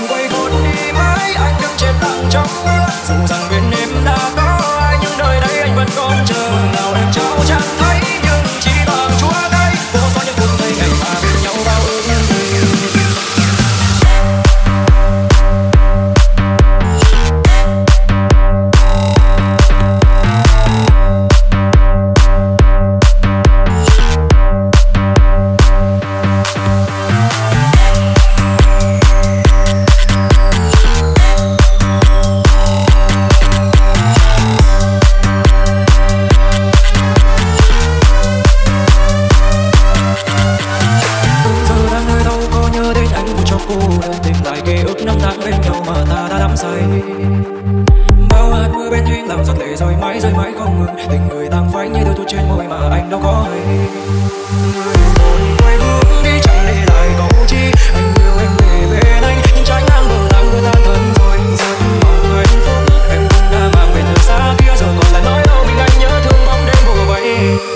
I'm lại ký ức năm tháng bên nhau mà ta đã đắm say. Bao hạt mưa bên duyên làm giọt lệ rơi mãi rơi mãi không ngừng. Tình người tăng phai như đôi tu trên môi mà anh